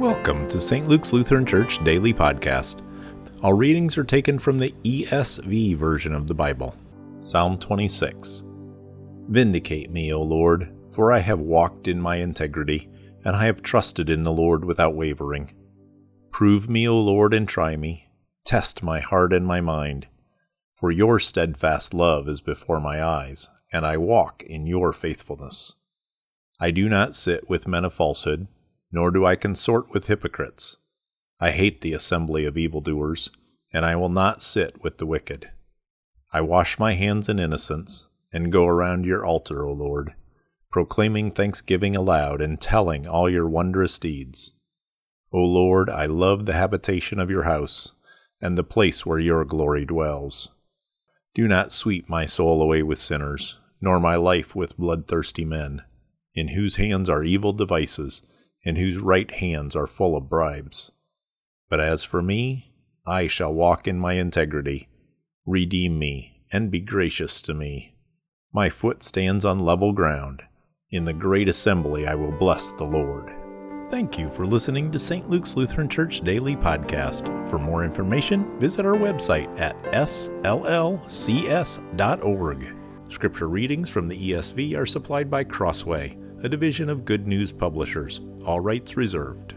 Welcome to St. Luke's Lutheran Church Daily Podcast. All readings are taken from the ESV version of the Bible. Psalm 26 Vindicate me, O Lord, for I have walked in my integrity, and I have trusted in the Lord without wavering. Prove me, O Lord, and try me. Test my heart and my mind. For your steadfast love is before my eyes, and I walk in your faithfulness. I do not sit with men of falsehood nor do I consort with hypocrites. I hate the assembly of evildoers, and I will not sit with the wicked. I wash my hands in innocence, and go around your altar, O Lord, proclaiming thanksgiving aloud and telling all your wondrous deeds. O Lord, I love the habitation of your house, and the place where your glory dwells. Do not sweep my soul away with sinners, nor my life with bloodthirsty men, in whose hands are evil devices and whose right hands are full of bribes. But as for me, I shall walk in my integrity. Redeem me, and be gracious to me. My foot stands on level ground. In the great assembly I will bless the Lord. Thank you for listening to St. Luke's Lutheran Church Daily Podcast. For more information, visit our website at sllcs.org. Scripture readings from the ESV are supplied by Crossway, a division of Good News Publishers all rights reserved.